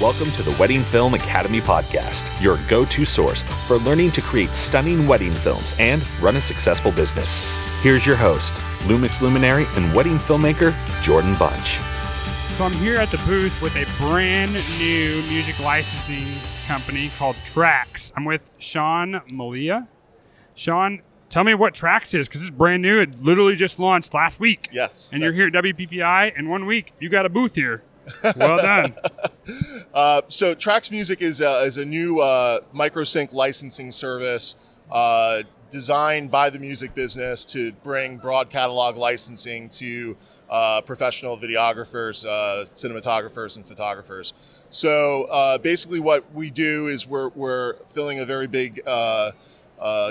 Welcome to the Wedding Film Academy podcast, your go to source for learning to create stunning wedding films and run a successful business. Here's your host, Lumix luminary and wedding filmmaker Jordan Bunch. So I'm here at the booth with a brand new music licensing company called Trax. I'm with Sean Malia. Sean, tell me what Trax is because it's brand new. It literally just launched last week. Yes. And you're here at WPPI in one week. You got a booth here. Well done. uh, so Trax Music is a, is a new uh, microsync licensing service uh, designed by the music business to bring broad catalog licensing to uh, professional videographers, uh, cinematographers, and photographers. So uh, basically, what we do is we're, we're filling a very big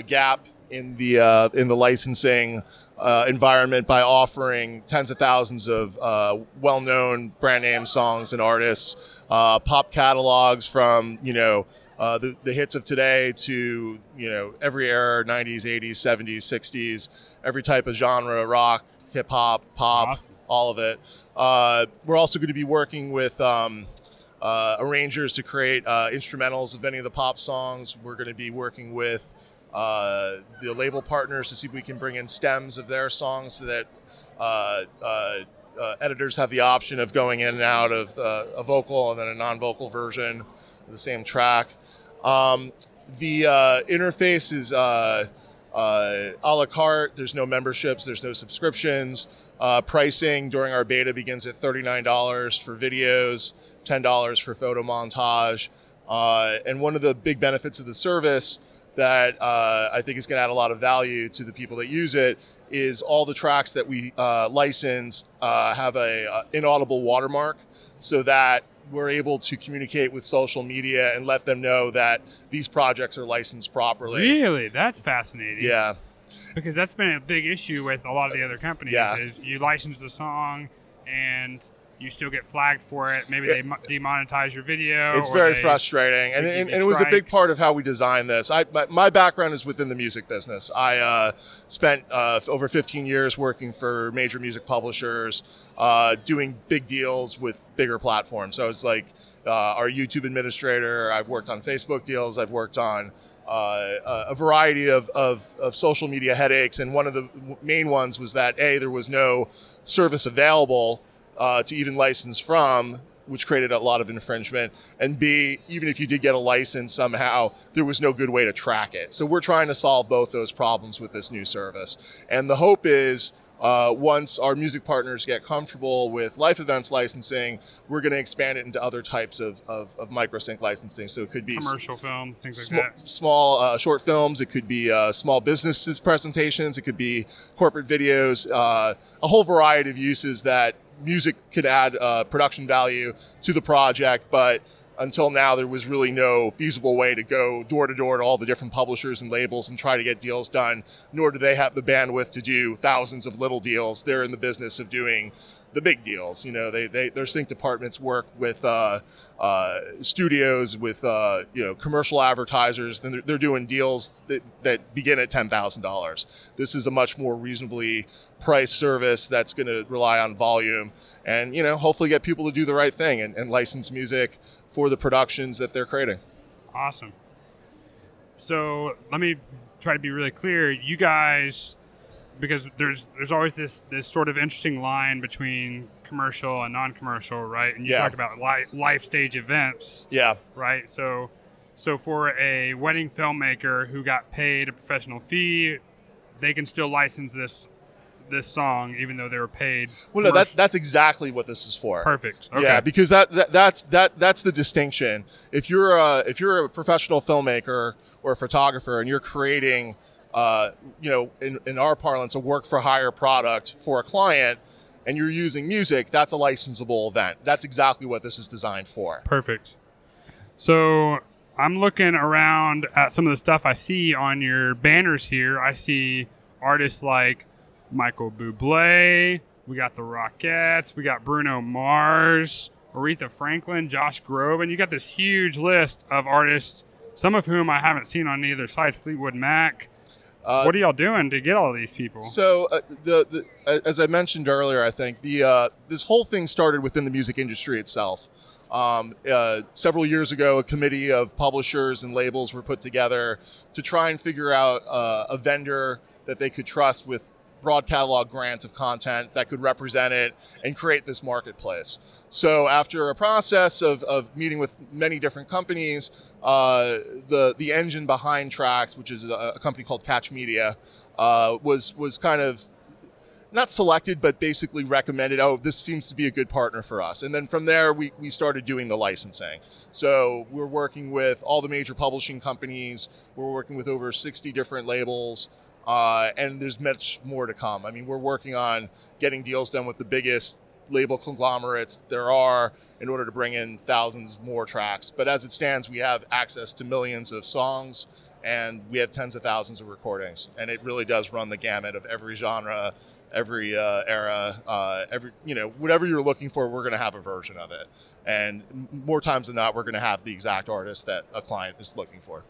gap in the in the licensing uh, environment by offering tens of thousands of uh, well-known brand name songs and artists, uh, pop catalogs from you know uh, the, the hits of today to you know every era 90s 80s 70s 60s every type of genre rock hip hop pop Awesome. all of it uh, we're also going to be working with um, uh, arrangers to create uh, instrumentals of any of the pop songs we're going to be working with uh, the label partners to see if we can bring in stems of their songs so that uh, uh, uh, editors have the option of going in and out of a vocal and then a non-vocal version of the same track. Um, the interface is uh, a la carte. There's no memberships. There's no subscriptions. Uh, pricing during our beta begins at $39 for videos, $10 for photo montage. Uh, and one of the big benefits of the service that uh, I think is going to add a lot of value to the people that use it is all the tracks that we uh, license uh, have a uh, inaudible watermark, so that we're able to communicate with social media and let them know that these projects are licensed properly. really? That's fascinating. Yeah, Because that's been a big issue with a lot of the other companies Yeah. is you license the song and you still get flagged for it. Maybe they mo- demonetize your video. it's very frustrating, and, and, and it was a big part of how we designed this. I my, my background is within the music business. I uh, spent uh, over 15 years working for major music publishers, uh, doing big deals with bigger platforms. So I was like uh, our YouTube administrator. I've worked on Facebook deals. I've worked on uh, a variety of, of, of social media headaches, and one of the main ones was that a there was no service available uh, to even license from, which created a lot of infringement. And B, even if you did get a license somehow, there was no good way to track it. So we're trying to solve both those problems with this new service. And the hope is uh, once our music partners get comfortable with life events licensing, we're going to expand it into other types of, of, of microsync licensing. So it could be commercial films, things sm- like that. small uh, short films. It could be uh, small businesses presentations. It could be corporate videos. Uh, a whole variety of uses that music could add uh, production value to the project, but. Until now, there was really no feasible way to go door to door to all the different publishers and labels and try to get deals done. Nor do they have the bandwidth to do thousands of little deals. They're in the business of doing the big deals. You know, they, they their sync departments work with uh, uh, studios, with uh, you know commercial advertisers. Then they're, they're doing deals that, that begin at ten thousand dollars. This is a much more reasonably priced service that's going to rely on volume and you know hopefully get people to do the right thing and, and license music for the productions that they're creating. Awesome. So let me try to be really clear. You guys, because there's there's always this this sort of interesting line between commercial and non-commercial, right? And you Yeah. talked about li- life stage events, Yeah, right? So so for a wedding filmmaker who got paid a professional fee, they can still license this this song even though they were paid. well, no, that, that's exactly what this is for. perfect. Okay. Yeah, because that, that that's that that's the distinction. If you're a if you're a professional filmmaker or a photographer and you're creating, uh, you know, in, in our parlance, a work for hire product for a client, and you're using music, that's a licensable event. That's exactly what this is designed for. Perfect. So I'm looking around at some of the stuff I see on your banners here. I see artists like Michael Bublé. We got the Rockettes. We got Bruno Mars, Aretha Franklin, Josh Groban. And you got this huge list of artists, some of whom I haven't seen on either sites. Fleetwood Mac. Uh, what are y'all doing to get all these people? So uh, the, the uh, as I mentioned earlier, I think the uh, this whole thing started within the music industry itself. Um, uh, several years ago, a committee of publishers and labels were put together to try and figure out uh, a vendor that they could trust with broad catalog grant of content that could represent it and create this marketplace. So after a process of, of meeting with many different companies, uh, the the engine behind Trax, which is a, a company called Catch Media, uh, was was kind of not selected, but basically recommended, oh, this seems to be a good partner for us. And then from there, we, we started doing the licensing. So we're working with all the major publishing companies. We're working with over 60 different labels. Uh, and there's much more to come. I mean, we're working on getting deals done with the biggest label conglomerates there are in order to bring in thousands more tracks. But as it stands, we have access to millions of songs and we have tens of thousands of recordings. And it really does run the gamut of every genre, every uh, era, uh, every, you know, whatever you're looking for, we're going to have a version of it. And more times than not, we're going to have the exact artist that a client is looking for.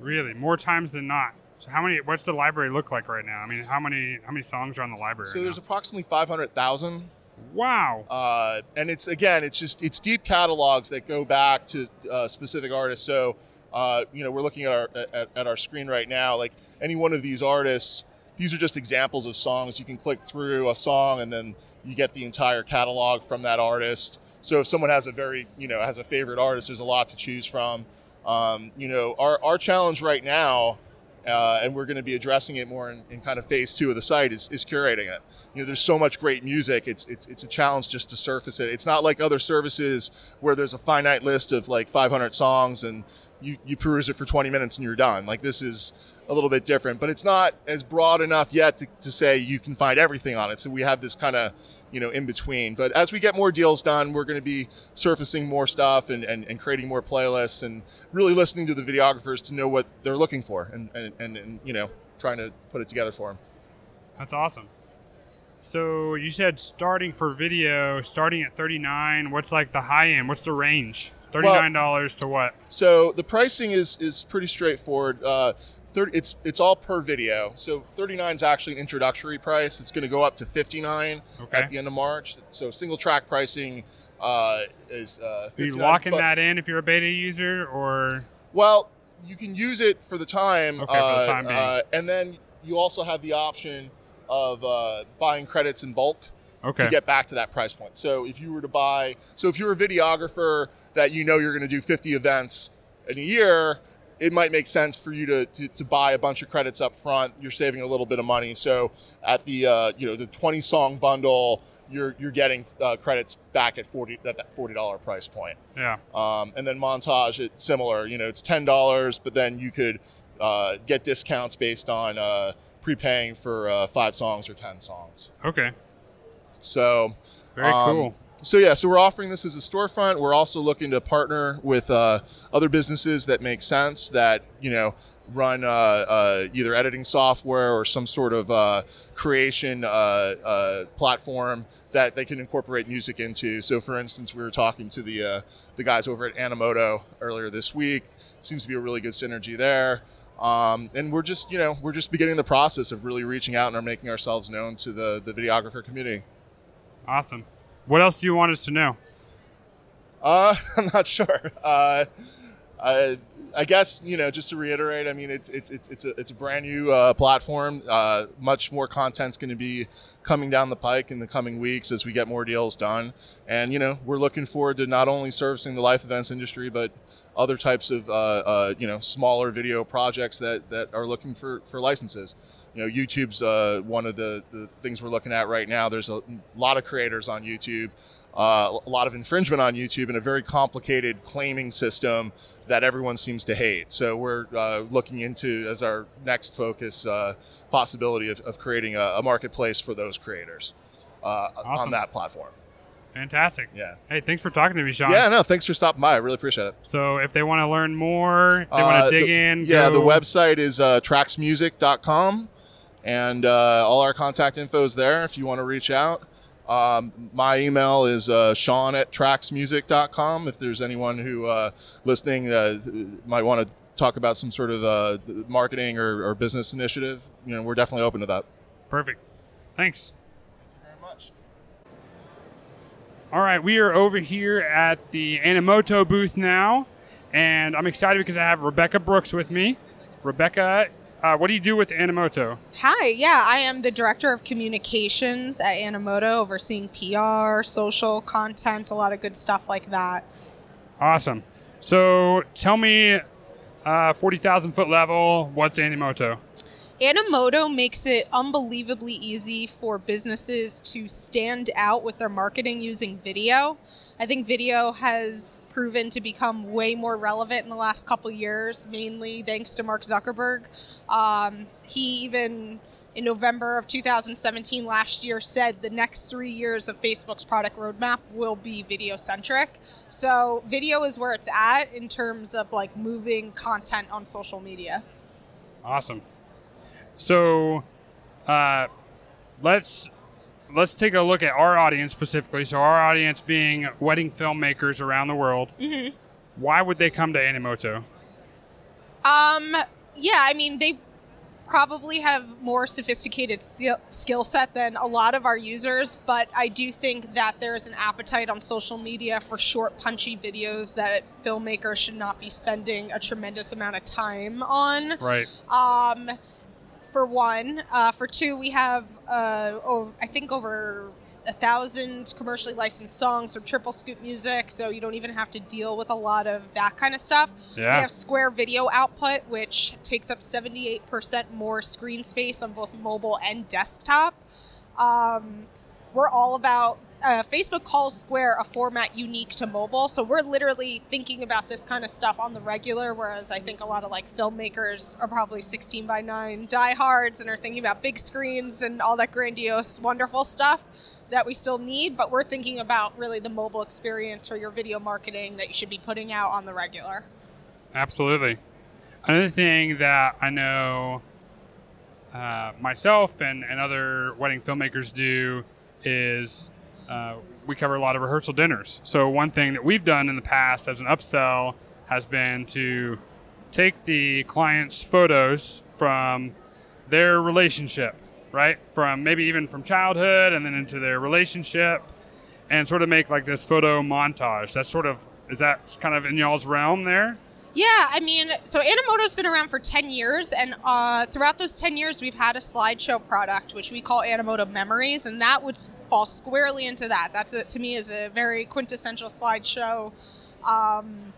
Really, more times than not. So how many? What's the library look like right now? I mean, how many how many songs are on the library? So right there's now? approximately 500,000 wow. Uh, and it's again, it's just it's deep catalogs that go back to uh, specific artists. So, uh, you know, we're looking at our at, at, our screen right now. Like any one of these artists, these are just examples of songs. You can click through a song, and then you get the entire catalog from that artist. So, if someone has a very you know has a favorite artist, there's a lot to choose from. Um, you know, our our challenge right now uh, and we're going to be addressing it more in, in, kind of phase two of the site is, is, curating it. You know, there's so much great music. It's, it's it's a challenge just to surface it. It's not like other services where there's a finite list of like 500 songs and you, you peruse it for 20 minutes and you're done. Like this is a little bit different, but it's not as broad enough yet to, to say you can find everything on it. So we have this kind of, you know, in between. But as we get more deals done, we're going to be surfacing more stuff and, and, and creating more playlists and really listening to the videographers to know what they're looking for and, and, and, and you know, trying to put it together for them. That's awesome. So you said starting for video, starting at 39. What's like the high end? What's the range? Thirty-nine dollars well, to what? So the pricing is is pretty straightforward. Uh, 30, it's it's all per video. So 39 is actually an introductory price. It's going to go up to 59 okay. at the end of March. So single track pricing uh, is. Uh, Are you locking but, that in if you're a beta user or? Well, you can use it for the time. Okay, for the time being. Uh, and then you also have the option of uh, buying credits in bulk okay. to get back to that price point. So if you were to buy, so if you're a videographer that you know you're going to do 50 events in a year, it might make sense for you to, to, to, buy a bunch of credits up front. You're saving a little bit of money. So at the uh, you know the 20 song bundle, you're you're getting uh, credits back at 40 at that 40 dollar price point. Yeah. Um, and then montage, it's similar. You know, it's ten dollars, but then you could uh, get discounts based on uh, prepaying for uh, five songs or ten songs. Okay. So very um, cool. So yeah, so we're offering this as a storefront. We're also looking to partner with uh, other businesses that make sense that you know run uh, uh, either editing software or some sort of uh, creation uh, uh, platform that they can incorporate music into. So, for instance, we were talking to the uh, the guys over at Animoto earlier this week. Seems to be a really good synergy there. Um, and we're just, you know, we're just beginning the process of really reaching out and are making ourselves known to the the videographer community. Awesome. What else do you want us to know? Uh, I'm not sure. Uh, I, I guess you know just to reiterate. I mean, it's it's it's it's a it's a brand new uh, platform. Uh, much more content's going to be coming down the pike in the coming weeks as we get more deals done. And you know, we're looking forward to not only servicing the life events industry, but other types of uh, uh you know smaller video projects that that are looking for for licenses you know, YouTube's uh, one of the, the things we're looking at right now. There's a lot of creators on YouTube, uh, a lot of infringement on YouTube, and a very complicated claiming system that everyone seems to hate. So we're uh, looking into as our next focus uh, possibility of, of creating a, a, marketplace for those creators uh, awesome. on that platform. Fantastic. Yeah. Hey, thanks for talking to me, Sean. Yeah, no, thanks for stopping by. I really appreciate it. So, if they want to learn more, they want to uh, dig the, in. Yeah, go... the website is uh, traxmusic.com and uh, all our contact info is there if you want to reach out. Um, my email is uh, sean at traxmusic.com. if there's anyone who uh, listening uh, might want to talk about some sort of uh, marketing or, or business initiative, you know, we're definitely open to that. Perfect. Thanks. Thank you very much. All right, we are over here at the Animoto booth now, and I'm excited because I have Rebecca Brooks with me. Rebecca, uh, what do you do with Animoto? Hi, yeah, I am the director of communications at Animoto, overseeing PR, social content, a lot of good stuff like that. Awesome. So tell me, uh, 40,000 foot level, what's Animoto? Animoto makes it unbelievably easy for businesses to stand out with their marketing using video. I think video has proven to become way more relevant in the last couple years, mainly thanks to Mark Zuckerberg. Um, he even in November of 2017 last year said the next three years of Facebook's product roadmap will be video centric. So video is where it's at in terms of like moving content on social media. Awesome. So, uh, let's let's take a look at our audience specifically. So, our audience being wedding filmmakers around the world. Mm-hmm. Why would they come to Animoto? Um, yeah, I mean, they probably have more sophisticated skill, skill set than a lot of our users, but I do think that there's an appetite on social media for short, punchy videos that filmmakers should not be spending a tremendous amount of time on. Right. Um, for one. Uh, for two, we have, uh, oh, I think, over a thousand commercially licensed songs from Triple Scoop Music, so you don't even have to deal with a lot of that kind of stuff. Yeah. We have Square Video Output, which takes up 78% more screen space on both mobile and desktop. Um, we're all about uh, Facebook calls Square a format unique to mobile, so we're literally thinking about this kind of stuff on the regular. Whereas I think a lot of like filmmakers are probably 16 by 9 diehards and are thinking about big screens and all that grandiose, wonderful stuff that we still need. But we're thinking about really the mobile experience for your video marketing that you should be putting out on the regular. Absolutely. Another thing that I know uh, myself and, and other wedding filmmakers do is uh, we cover a lot of rehearsal dinners. So, one thing that we've done in the past as an upsell has been to take the client's photos from their relationship, right? From maybe even from childhood and then into their relationship and sort of make like this photo montage. That's sort of, is that kind of in y'all's realm there? Yeah, I mean, so Animoto's been around for 10 years, and uh, throughout those 10 years, we've had a slideshow product, which we call Animoto Memories, and that would fall squarely into that. That's, to me, is a very quintessential slideshow, um,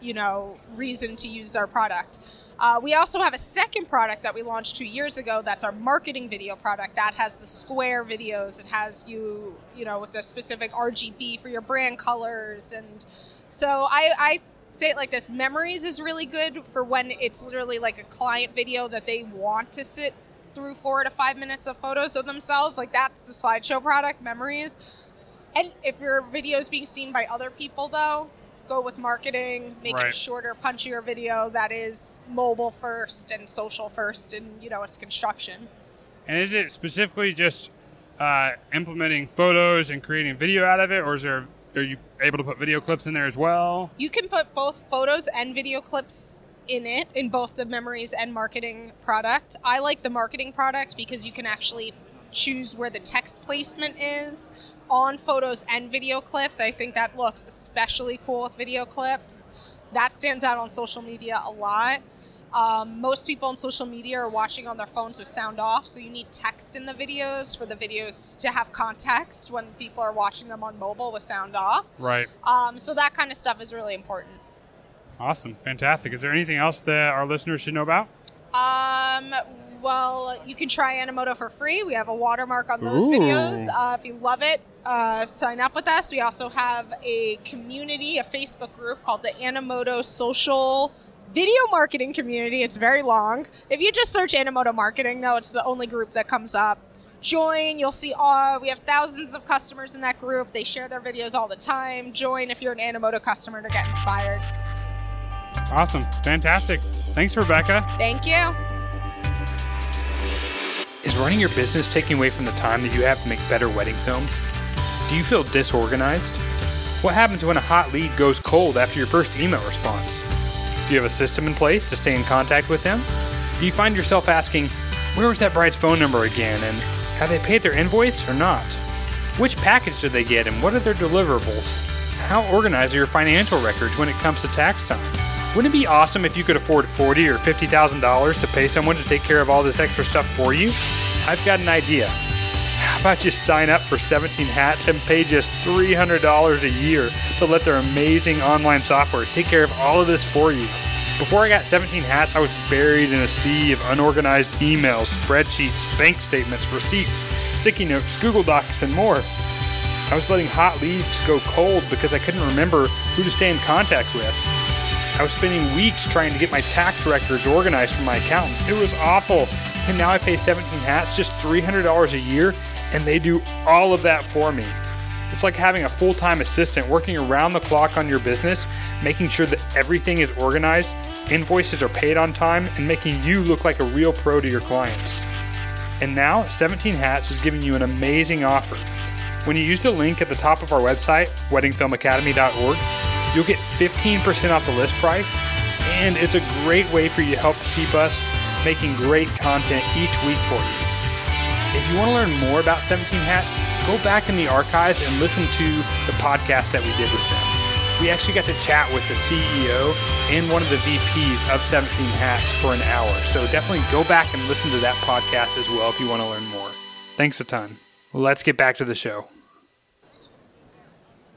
you know, reason to use our product. Uh, we also have a second product that we launched two years ago. That's our marketing video product. That has the square videos. It has you, you know, with the specific RGB for your brand colors, and so I, I say it like this memories is really good for when it's literally like a client video that they want to sit through four to five minutes of photos of themselves like that's the slideshow product memories. And if your video is being seen by other people though go with marketing make it a shorter punchier video that is mobile first and social first and you know it's construction. And is it specifically just uh, implementing photos and creating video out of it, or is there are you able to put video clips in there as well? You can put both photos and video clips in it in both the memories and marketing product. I like the marketing product because you can actually choose where the text placement is on photos and video clips. I think that looks especially cool with video clips. That stands out on social media a lot. Um, most people on social media are watching on their phones with sound off, so you need text in the videos for the videos to have context when people are watching them on mobile with sound off. Right. Um, so that kind of stuff is really important. Awesome. Fantastic. Is there anything else that our listeners should know about? Um, well, you can try Animoto for free. We have a watermark on those Ooh. videos. Uh, if you love it, uh, sign up with us. We also have a community, a Facebook group called the Animoto Social Video Marketing Community. It's very long. If you just search Animoto Marketing, though, it's the only group that comes up. Join. You'll see. Uh, we have thousands of customers in that group. They share their videos all the time. Join if you're an Animoto customer to get inspired. Awesome. Fantastic. Thanks, Rebecca. Thank you. Is running your business taking away from the time that you have to make better wedding films? Do you feel disorganized? What happens when a hot lead goes cold after your first email response? Do you have a system in place to stay in contact with them? Do you find yourself asking, where was that bride's phone number again, and have they paid their invoice or not? Which package did they get, and what are their deliverables? How organized are your financial records when it comes to tax time? Wouldn't it be awesome if you could afford forty or fifty thousand dollars to pay someone to take care of all this extra stuff for you? I've got an idea. How about you sign up for 17 Hats and pay just $300 a year to let their amazing online software take care of all of this for you? Before I got 17 Hats, I was buried in a sea of unorganized emails, spreadsheets, bank statements, receipts, sticky notes, Google Docs, and more. I was letting hot leads go cold because I couldn't remember who to stay in contact with. I was spending weeks trying to get my tax records organized for my accountant. It was awful. And now I pay 17 hats just $300 a year, and they do all of that for me. It's like having a full time assistant working around the clock on your business, making sure that everything is organized, invoices are paid on time, and making you look like a real pro to your clients. And now, 17 Hats is giving you an amazing offer. When you use the link at the top of our website, weddingfilmacademy.org, you'll get 15% off the list price, and it's a great way for you to help keep us making great content each week for you. If you want to learn more about 17 Hats, go back in the archives and listen to the podcast that we did with them. We actually got to chat with the CEO and one of the VPs of 17 Hats for an hour. So definitely go back and listen to that podcast as well if you want to learn more. Thanks a ton. Let's get back to the show.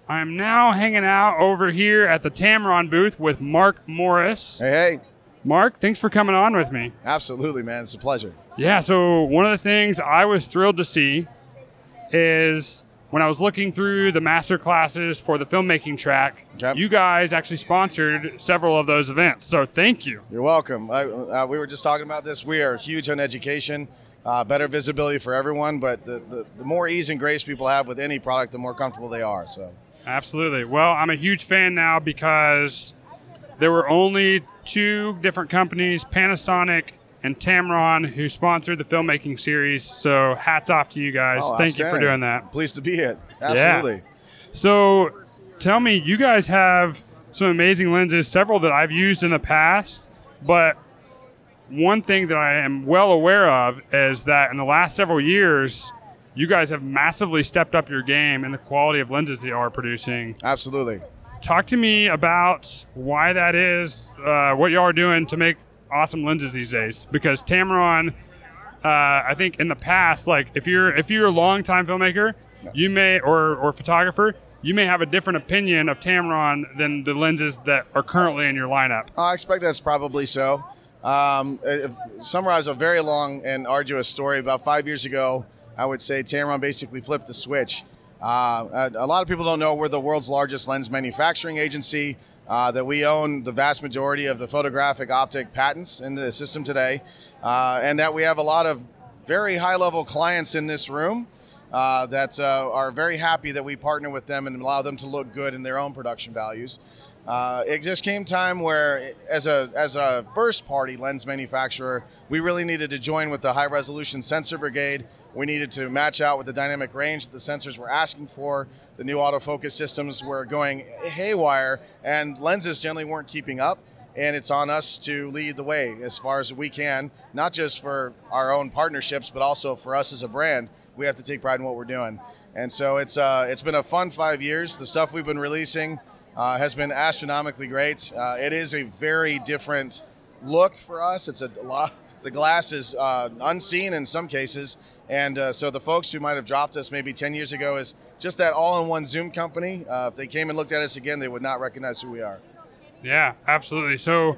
I'm now hanging out over here at the Tamron booth with Mark Morris. Hey, hey. Mark, thanks for coming on with me. Absolutely, man. It's a pleasure. Yeah, so one of the things I was thrilled to see is when I was looking through the master classes for the filmmaking track, Okay. you guys actually sponsored several of those events. So thank you. You're welcome. I, uh, we were just talking about this. We are huge on education, uh, better visibility for everyone, but the, the, the more ease and grace people have with any product, the more comfortable they are. So, Absolutely. Well, I'm a huge fan now because there were only two different companies, Panasonic and Tamron, who sponsored the filmmaking series. So hats off to you guys. Oh, Thank you for doing that. Pleased to be here. Absolutely. So tell me, you guys have some amazing lenses, several that I've used in the past, but one thing that I am well aware of is that in the last several years, you guys have massively stepped up your game in the quality of lenses that you are producing. Absolutely. Talk to me about why that is, uh, what y'all are doing to make awesome lenses these days. Because Tamron, uh, I think in the past, like if you're if you're a longtime filmmaker, you may or or photographer, you may have a different opinion of Tamron than the lenses that are currently in your lineup. I expect that's probably so. Um, summarize a very long and arduous story. About five years ago, I would say Tamron basically flipped the switch. Uh, a a lot of people don't know we're the world's largest lens manufacturing agency. Uh, that we own the vast majority of the photographic optic patents in the system today, uh, and that we have a lot of very high level clients in this room uh, that uh, are very happy that we partner with them and allow them to look good in their own production values. Uh, it just came time where, as a as a first party lens manufacturer, we really needed to join with the high resolution sensor brigade. We needed to match out with the dynamic range that the sensors were asking for. The new autofocus systems were going haywire, and lenses generally weren't keeping up. And it's on us to lead the way as far as we can, not just for our own partnerships, but also for us as a brand. We have to take pride in what we're doing. And so it's uh, it's been a fun five years. The stuff we've been releasing uh, has been astronomically great. Uh, it is a very different look for us. It's a lot. The glass is uh, unseen in some cases, and uh, so the folks who might have dropped us maybe 10 years ago is just that all-in-one zoom company. Uh, if they came and looked at us again, they would not recognize who we are. Yeah, absolutely. So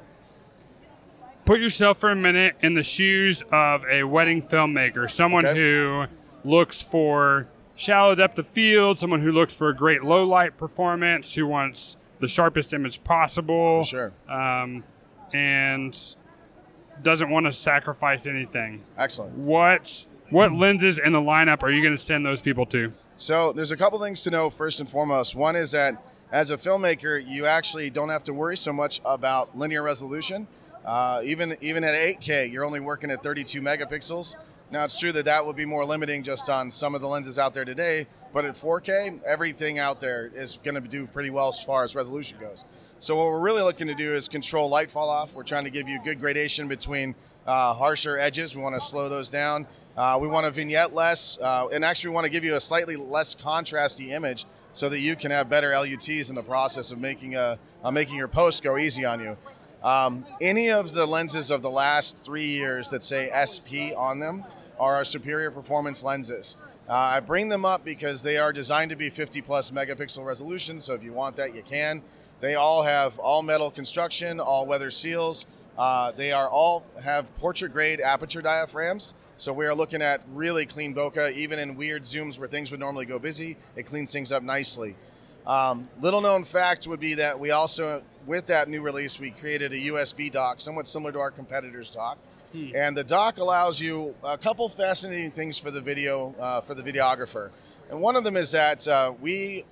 put yourself for a minute in the shoes of a wedding filmmaker, someone Okay. who looks for shallow depth of field, someone who looks for a great low light performance, who wants the sharpest image possible, For sure. um, and doesn't want to sacrifice anything. Excellent. What what lenses in the lineup are you going to send those people to? So there's a couple things to know first and foremost. One is that as a filmmaker, you actually don't have to worry so much about linear resolution. Uh, even even at 8K, you're only working at 32 megapixels. Now it's true that that would be more limiting just on some of the lenses out there today, but at 4K, everything out there is going to do pretty well as far as resolution goes. So what we're really looking to do is control light fall off. We're trying to give you good gradation between uh, harsher edges. We want to slow those down. Uh, we want to vignette less, uh, and actually we want to give you a slightly less contrasty image so that you can have better LUTs in the process of making a uh, making your post go easy on you. Um, any of the lenses of the last three years that say SP on them are our superior performance lenses. Uh, I bring them up because they are designed to be 50 plus megapixel resolution, so if you want that, you can. They all have all metal construction, all weather seals. Uh, they are all have portrait grade aperture diaphragms, so we are looking at really clean bokeh, even in weird zooms where things would normally go busy. It cleans things up nicely. Um, little known fact would be that we also, with that new release, we created a USB dock, somewhat similar to our competitors' dock. Hmm. And the dock allows you a couple fascinating things for the video uh, for the videographer, and one of them is that uh, we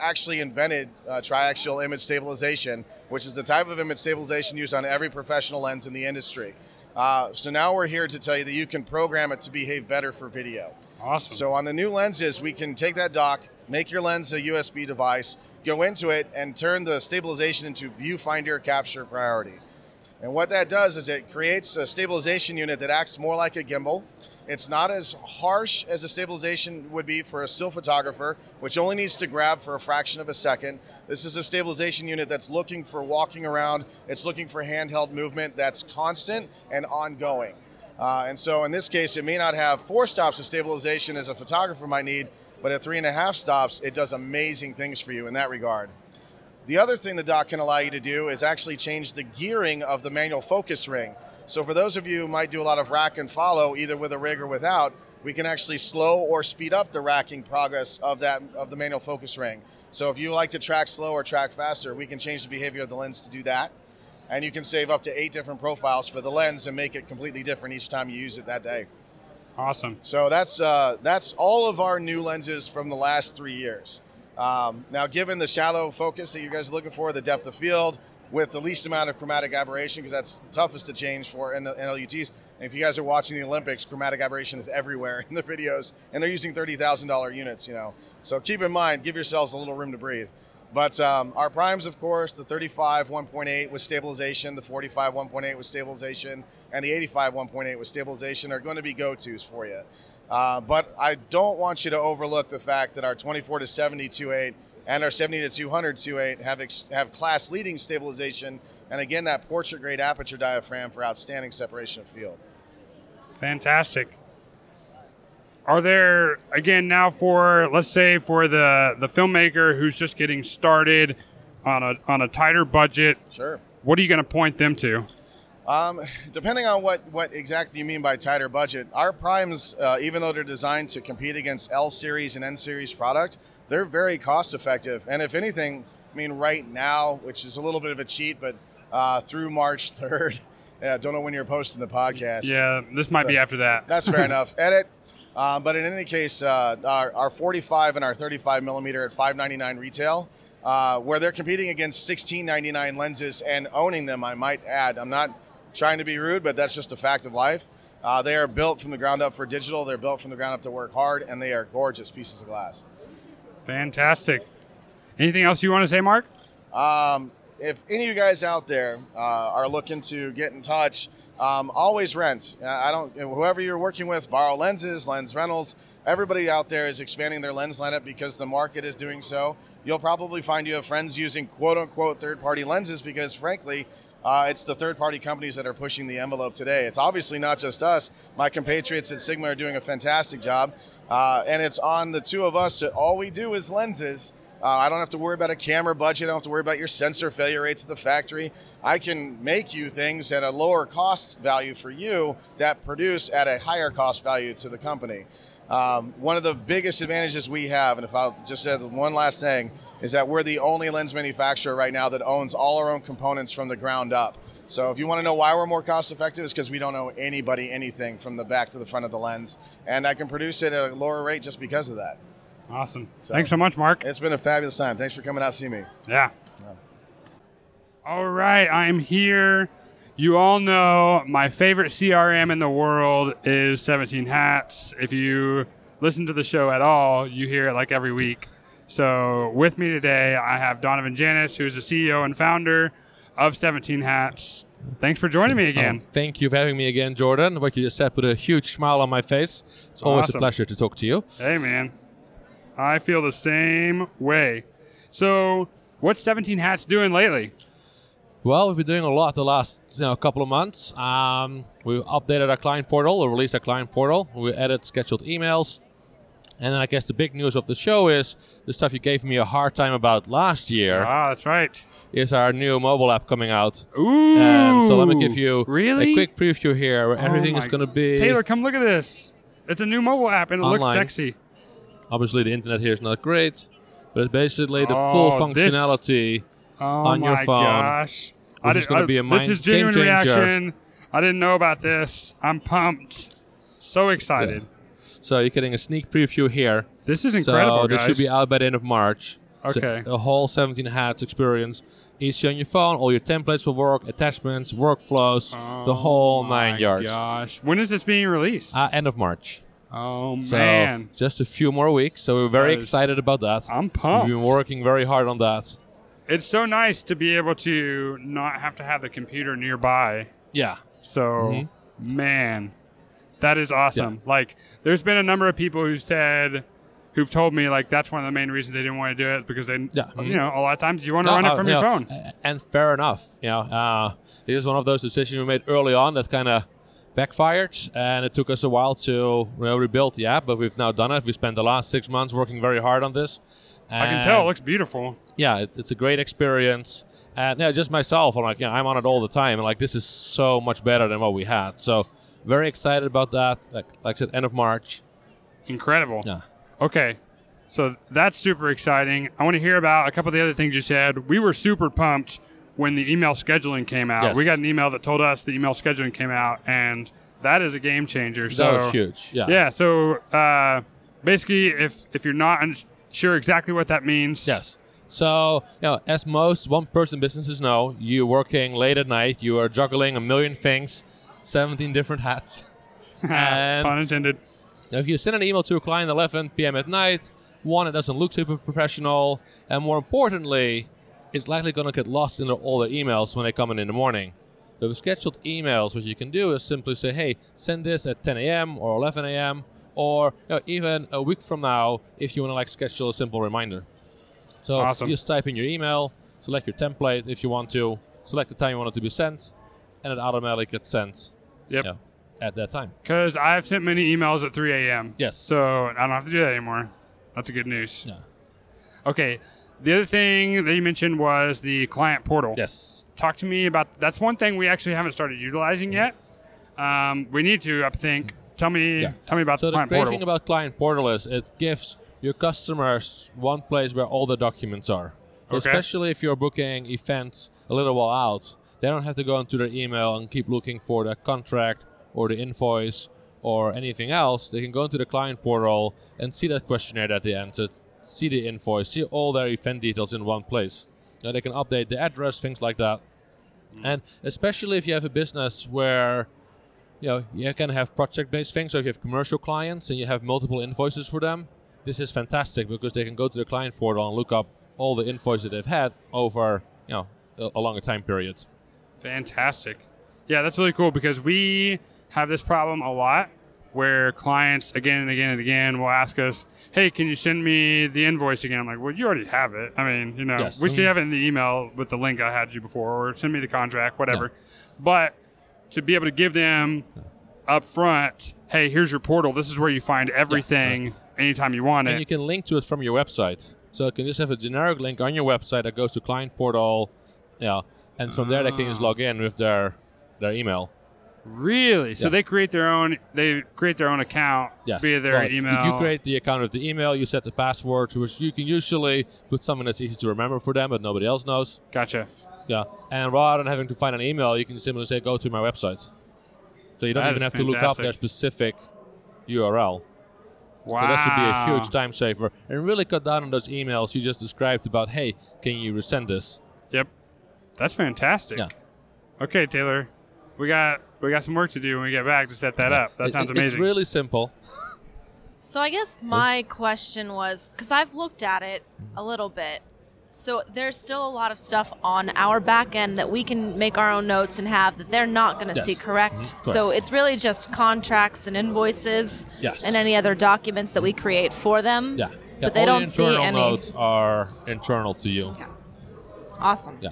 actually invented uh, triaxial image stabilization, which is the type of image stabilization used on every professional lens in the industry. Uh, so now we're here to tell you that you can program it to behave better for video. Awesome. So on the new lenses, we can take that dock, make your lens a USB device, go into it, and turn the stabilization into viewfinder capture priority. And what that does is it creates a stabilization unit that acts more like a gimbal. It's not as harsh as a stabilization would be for a still photographer, which only needs to grab for a fraction of a second. This is a stabilization unit that's looking for walking around, it's looking for handheld movement that's constant and ongoing. Uh, and so in this case, it may not have four stops of stabilization as a photographer might need, but at three and a half stops, it does amazing things for you in that regard. The other thing the dock can allow you to do is actually change the gearing of the manual focus ring. So for those of you who might do a lot of rack and follow, either with a rig or without, we can actually slow or speed up the racking progress of that of the manual focus ring. So if you like to track slow or track faster, we can change the behavior of the lens to do that. And you can save up to eight different profiles for the lens and make it completely different each time you use it that day. Awesome. So that's uh, that's all of our new lenses from the last three years. Um, now, given the shallow focus that you guys are looking for, the depth of field, with the least amount of chromatic aberration, because that's the toughest to change for in, the, in LUTs. And if you guys are watching the Olympics, chromatic aberration is everywhere in the videos, and they're using thirty thousand dollar units. You know, so keep in mind, give yourselves a little room to breathe. But um, our primes, of course, the 35 1.8 with stabilization, the 45 1.8 with stabilization, and the 85 1.8 with stabilization are going to be go-tos for you. Uh, but I don't want you to overlook the fact that our 24 to 70 2.8 and our 70 to 200 2.8 have ex- have class leading stabilization, and again that portrait grade aperture diaphragm for outstanding separation of field. Fantastic. Are there again now for let's say for the the filmmaker who's just getting started on a on a tighter budget? Sure. What are you going to point them to? Um, depending on what, what exactly you mean by tighter budget, our primes, uh, even though they're designed to compete against L series and N series product, they're very cost effective. And if anything, I mean, right now, which is a little bit of a cheat, but uh, through March 3rd, yeah, don't know when you're posting the podcast. Yeah, this might So, be after that. That's fair enough. Edit. Uh, but in any case, uh, our, our 45 and our 35 millimeter at 5.99 retail, uh, where they're competing against 16.99 lenses and owning them. I might add. I'm not trying to be rude, but that's just a fact of life. Uh, they are built from the ground up for digital. They're built from the ground up to work hard, and they are gorgeous pieces of glass. Fantastic. Anything else you want to say, Mark? Um, if any of you guys out there uh, are looking to get in touch, um, always rent. Uh, I don't. Whoever you're working with, borrow lenses, lens rentals. Everybody out there is expanding their lens lineup because the market is doing so. You'll probably find you have friends using quote unquote third party lenses because, frankly, uh, it's the third party companies that are pushing the envelope today. It's obviously not just us. My compatriots at Sigma are doing a fantastic job. Uh, and it's on the two of us that all we do is lenses. Uh, I don't have to worry about a camera budget. I don't have to worry about your sensor failure rates at the factory. I can make you things at a lower cost value for you that produce at a higher cost value to the company. Um, one of the biggest advantages we have, and if I'll just say one last thing, is that we're the only lens manufacturer right now that owns all our own components from the ground up. So if you want to know why we're more cost effective, it's because we don't owe anybody anything from the back to the front of the lens, and I can produce it at a lower rate just because of that. Awesome. So- Thanks so much, Mark. It's been a fabulous time. Thanks for coming out to see me. Yeah. All right, I'm here. You all know my favorite CRM in the world is 17 Hats. If you listen to the show at all, you hear it like every week. So, with me today, I have Donovan Janus, who's the CEO and founder of 17 Hats. Thanks for joining me again. Um, thank you for having me again, Jordan. What you just said put a huge smile on my face. It's always Awesome. a pleasure to talk to you. Hey, man. I feel the same way. So, what's 17 Hats doing lately? Well, we've been doing a lot the last you know, couple of months. Um, we updated our client portal, or released our client portal. We added scheduled emails. And then I guess the big news of the show is the stuff you gave me a hard time about last year Ah, that's right. is our new mobile app coming out. Ooh. And so let me give you really? a quick preview here where Oh everything is going to be. Taylor, come look at this. It's a new mobile app and it looks sexy. Obviously, the internet here is not great, but it's basically the Oh, full this- functionality. Oh on your my phone, gosh. I did- gonna I- be a This mind- is genuine game changer. reaction. I didn't know about this. I'm pumped. So excited. So you're getting a sneak preview here. This is incredible, so this guys. should be out by the end of March. So Okay. a whole 17 hats experience. Easy on your phone. All your templates will work, attachments, workflows, the whole Oh my nine yards. Gosh. When is this being released? Uh, end of March. oh So man. just a few more weeks. So we're very excited about that. I'm pumped. We've been working very hard on that. It's so nice to be able to not have to have the computer nearby. Yeah. So, Mm-hmm. man, that is awesome. Like, there's been a number of people who said, who've told me like that's one of the main reasons they didn't want to do it is because they, Yeah. you know, a lot of times you want to No, run it uh, from you your know, phone. uh, And fair enough. You know, uh, it is one of those decisions we made early on that kind of backfired, and it took us a while to you know, rebuild the app. But we've now done it. We spent the last six months working very hard on this. I can tell it looks beautiful. yeah, it, it's a great experience. And yeah, just myself, I'm like, yeah, I'm on it all the time, and like this is so much better than what we had. So very excited about that. Like, like I said, end of March. Incredible. Yeah. Okay. So that's super exciting. I want to hear about a couple of the other things you said. We were super pumped when the email scheduling came out. Yes. We got an email that told us the email scheduling came out, and that is a game changer. So that was huge. Yeah. Yeah. So uh, basically, if if you're not sure exactly what that means, Yes. So, you know, as most one-person businesses know, you're working late at night. You are juggling a million things, 17 different hats. And- pun intended. Now, if you send an email to a client at 11 p.m. at night, one, it doesn't look super professional, and more importantly, it's likely going to get lost in all the emails when they come in in the morning. So with scheduled emails, what you can do is simply say, hey, send this at 10 a.m. or 11 a.m. or you know, even a week from now if you want to like schedule a simple reminder. So Awesome. you just type in your email, select your template if you want to, select the time you want it to be sent, and it automatically gets sent Yep. you know, at that time. Because I've sent many emails at 3 a.m. Yes. So I don't have to do that anymore. That's a good news. Yeah. Okay. The other thing that you mentioned was the client portal. Yes. Talk to me about that's one thing we actually haven't started utilizing yet. Um, we need to, I think. Tell me, Yeah. tell me about So the the client great portal. thing about Client Portal is it gives your customers one place where all the documents are. Okay. Especially if you're booking events a little while out, they don't have to go into their email and keep looking for the contract or the invoice or anything else. They can go into the Client Portal and see that questionnaire at the end, so it's- see the invoice, see all their event details in one place. Now they can update the address, things like that. Mm. And especially if you have a business where you know, you can have project-based things. So if you have commercial clients and you have multiple invoices for them, this is fantastic because they can go to the client portal and look up all the invoices that they've had over, you know, a, a longer time period. Fantastic. Yeah, that's really cool because we have this problem a lot where clients again and again and again will ask us, "Hey, can you send me the invoice again?" I'm like, "Well, you already have it. I mean, you know, Yes. we should Mhm. have it in the email with the link I had you before, or send me the contract, whatever." But to be able to give them up front, "Hey, here's your portal. This is where you find everything anytime you want And it." you can link to it from your website. So you can just have a generic link on your website that goes to client portal, yeah, and from there they can just log in with their their email. Really? So they create their own. They create their own account Yes. via their Well, email. You create the account with the email, you set the password, which you can usually put something that's easy to remember for them, but nobody else knows. Gotcha. Yeah, and rather than having to find an email, you can simply say, "Go to my website." So you don't That even is have to look up fantastic. their specific URL. Wow. So that should be a huge time saver and really cut down on those emails you just described about, "Hey, can you resend this?" Yep. That's fantastic. Yeah. Okay, Taylor. we got we got some work to do when we get back to set that up. That It- sounds amazing. It's really simple. So I guess my question was because I've looked at it mm-hmm. a little bit. So there's still a lot of stuff on our back end that we can make our own notes and have that they're not going to Yes. see correct. Mhm. So it's really just contracts and invoices Yes. and any other documents that we create for them. Yeah. yeah But they all don't the see internal any. notes are internal to you. Awesome. Yeah.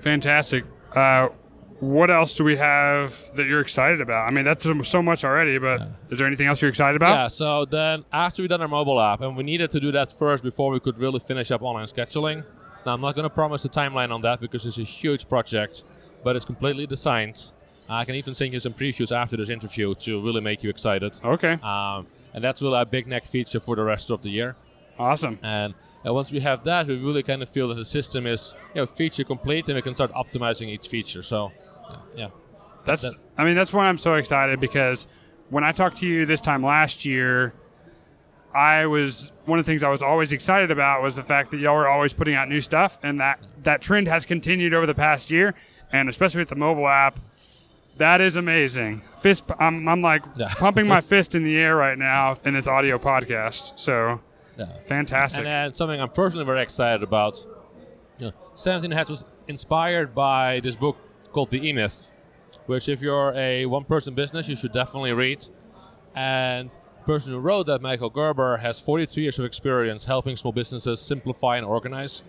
Fantastic. Uh, what else do we have that you're excited about? I mean, that's so- much already, but is there anything else you're excited about? Yeah, so then after we done our mobile app, and we needed to do that first before we could really finish up online scheduling. Now, I'm not going to promise a timeline on that because it's a huge project, but it's completely designed. I can even send you some previews after this interview to really make you excited. Okay. Um, and that's really our big neck feature for the rest of the year. Awesome. And, and once we have that, we really kind of feel that the system is you know, feature complete, and we can start optimizing each feature. So, yeah. That's. I mean, that's why I'm so excited because when I talked to you this time last year, I was one of the things I was always excited about was the fact that y'all were always putting out new stuff, and that that trend has continued over the past year, and especially with the mobile app. That is amazing. Fist, I'm, I'm like Yeah. pumping my fist in the air right now in this audio podcast. So Yeah. fantastic. And then something I'm personally very excited about. You know, 17 Hats was inspired by this book called The E Myth, which, if you're a one person business, you should definitely read. And the person who wrote that, Michael Gerber, has 42 years of experience helping small businesses simplify and organize.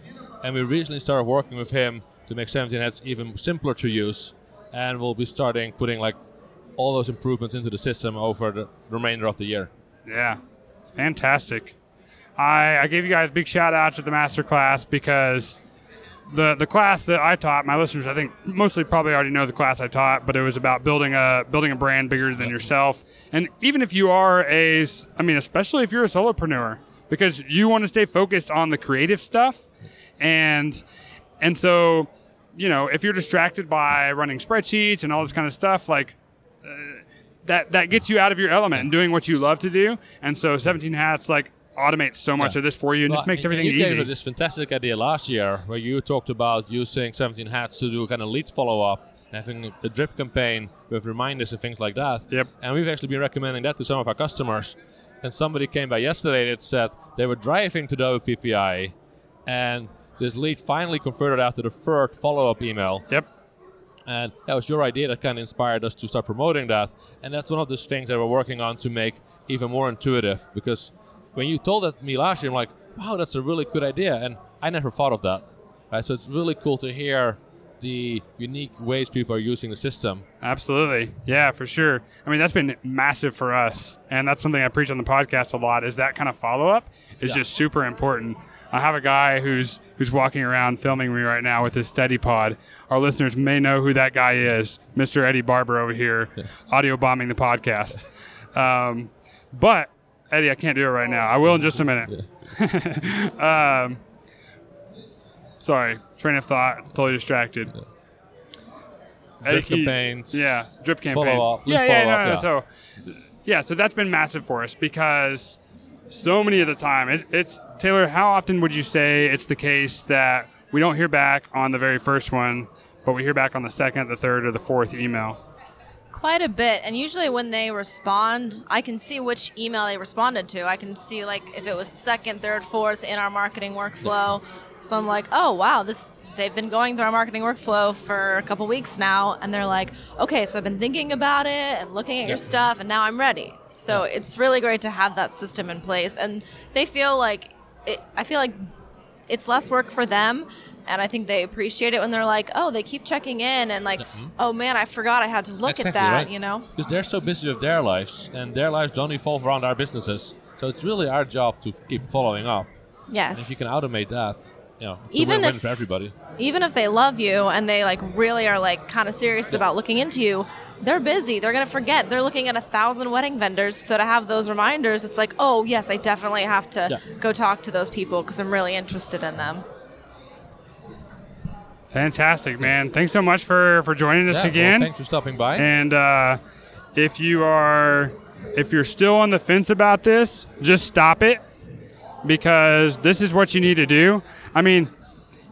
And we recently started working with him to make 17 Hats even simpler to use. And we'll be starting putting like all those improvements into the system over the remainder of the year. Yeah, fantastic. I, I gave you guys big shout outs at the master class because the the class that I taught, my listeners, I think mostly probably already know the class I taught, but it was about building a building a brand bigger than yourself. And even if you are a, I mean, especially if you're a solopreneur, because you want to stay focused on the creative stuff, and and so you know if you're distracted by running spreadsheets and all this kind of stuff, like uh, that that gets you out of your element and doing what you love to do. And so 17 Hats like automates so much Yeah. of this for you and just makes everything easier. you easy. gave this fantastic idea last year where you talked about using 17 hats to do kind of lead follow up and having a drip campaign with reminders and things like that. Yep. And we've actually been recommending that to some of our customers. And somebody came by yesterday that said they were driving to WPPI and this lead finally converted after the third follow up email. Yep. And that was your idea that kind of inspired us to start promoting that. And that's one of those things that we're working on to make even more intuitive. Because when you told that me last year, I'm like, wow, that's a really good idea. And I never thought of that. Right? So it's really cool to hear the unique ways people are using the system. Absolutely. Yeah, for sure. I mean, that's been massive for us. And that's something I preach on the podcast a lot is that kind of follow up is Yeah. just super important. I have a guy who's who's walking around filming me right now with his steady pod. Our listeners may know who that guy is, Mr. Eddie Barber over here, audio bombing the podcast. Um, but Eddie, I can't do it right now. I will in just a minute. um, sorry, train of thought, totally distracted. Eddie, Drip can you- campaigns. yeah, drip campaign. Follow up, Yeah, yeah, follow no, up, no, yeah. So, yeah, so that's been massive for us because so many of the time, it's, it's Taylor. How often would you say it's the case that we don't hear back on the very first one, but we hear back on the second, the third, or the fourth email? Quite a bit. And usually when they respond, I can see which email they responded to. I can see like if it was the second, third, fourth in our marketing workflow. So I'm like, oh wow, this they've been going through our marketing workflow for a couple weeks now and they're like, okay, so I've been thinking about it and looking at your stuff and now I'm ready. So it's really great to have that system in place and they feel like it, I feel like it's less work for them and i think they appreciate it when they're like oh they keep checking in and like mm-hmm. oh man i forgot i had to look at that right. you know Because they're so busy with their lives, and their lives don't evolve around our businesses. So it's really our job to keep following up. Yes. And if you can automate that, you know, it's Even a win-win if- for everybody. even if they love you and they like really are like kind of serious about looking into you they're busy they're gonna forget they're looking at a thousand wedding vendors so to have those reminders it's like oh yes i definitely have to Yeah. go talk to those people because i'm really interested in them Fantastic, man. Thanks so much for for joining us Yeah, well, again. thanks for stopping by. And uh, if you are, if you're still on the fence about this, just stop it because this is what you need to do. I mean,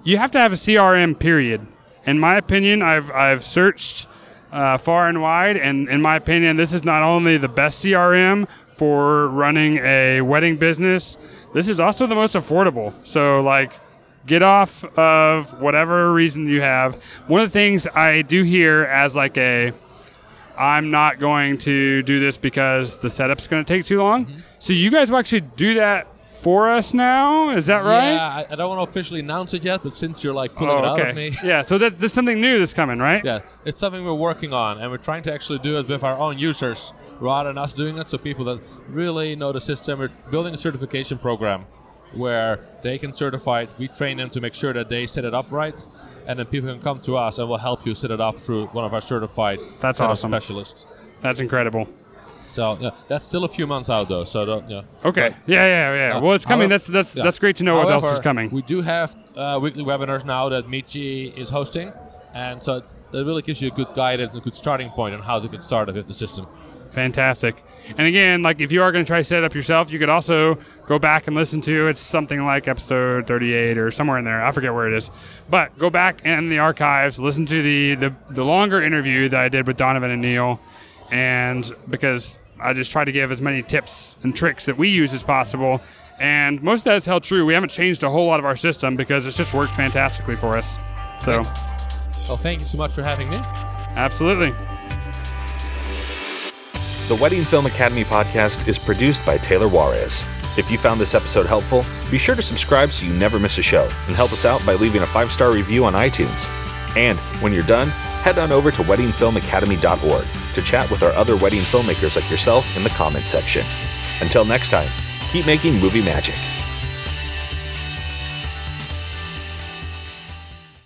you have to have a CRM period. in my opinion, I've I've searched uh, far and wide, and in my opinion, this is not only the best CRM for running a wedding business. This is also the most affordable. So like. Get off of whatever reason you have. One of the things I do hear as like a I'm not going to do this because the setup's going to take too long. Mm-hmm. So you guys will actually do that for us now. Is that right? Yeah, I, I don't want to officially announce it yet, but since you're like pulling it Oh, out of me, yeah. So that, there's something new that's coming, right? yeah, it's something we're working on, and we're trying to actually do it with our own users rather than us doing it. So people that really know the system, we're building a certification program where they can certify it. We train them to make sure that they set it up right, and then people can come to us and we'll help you set it up through one of our certified That's awesome. specialists. That's incredible. So yeah, that's still a few months out though. So don't yeah. Okay. But- yeah, yeah, yeah. Uh, well, it's coming. however- that's that's yeah. that's great to know what else is coming. We do have uh, weekly webinars now that Michi is hosting, and so it really gives you a good guidance and a good starting point on how to get started with the system. Fantastic. And again, like if you are going to try to set it up yourself, you could also go back and listen to it's something like episode 38 or somewhere in there. I forget where it is. But go back in the archives, listen to the the, the longer interview that I did with Donovan and Neil, and because I just try to give as many tips and tricks that we use as possible. And most of that is held true. We haven't changed a whole lot of our system because it's just worked fantastically for us. So, Well, thank you so much for having me. absolutely. The Wedding Film Academy podcast is produced by Taylor Juarez. If you found this episode helpful, be sure to subscribe so you never miss a show and help us out by leaving a five star review on iTunes. And when you're done, head on over to weddingfilmacademy.org to chat with our other wedding filmmakers like yourself in the comments section. Until next time, keep making movie magic.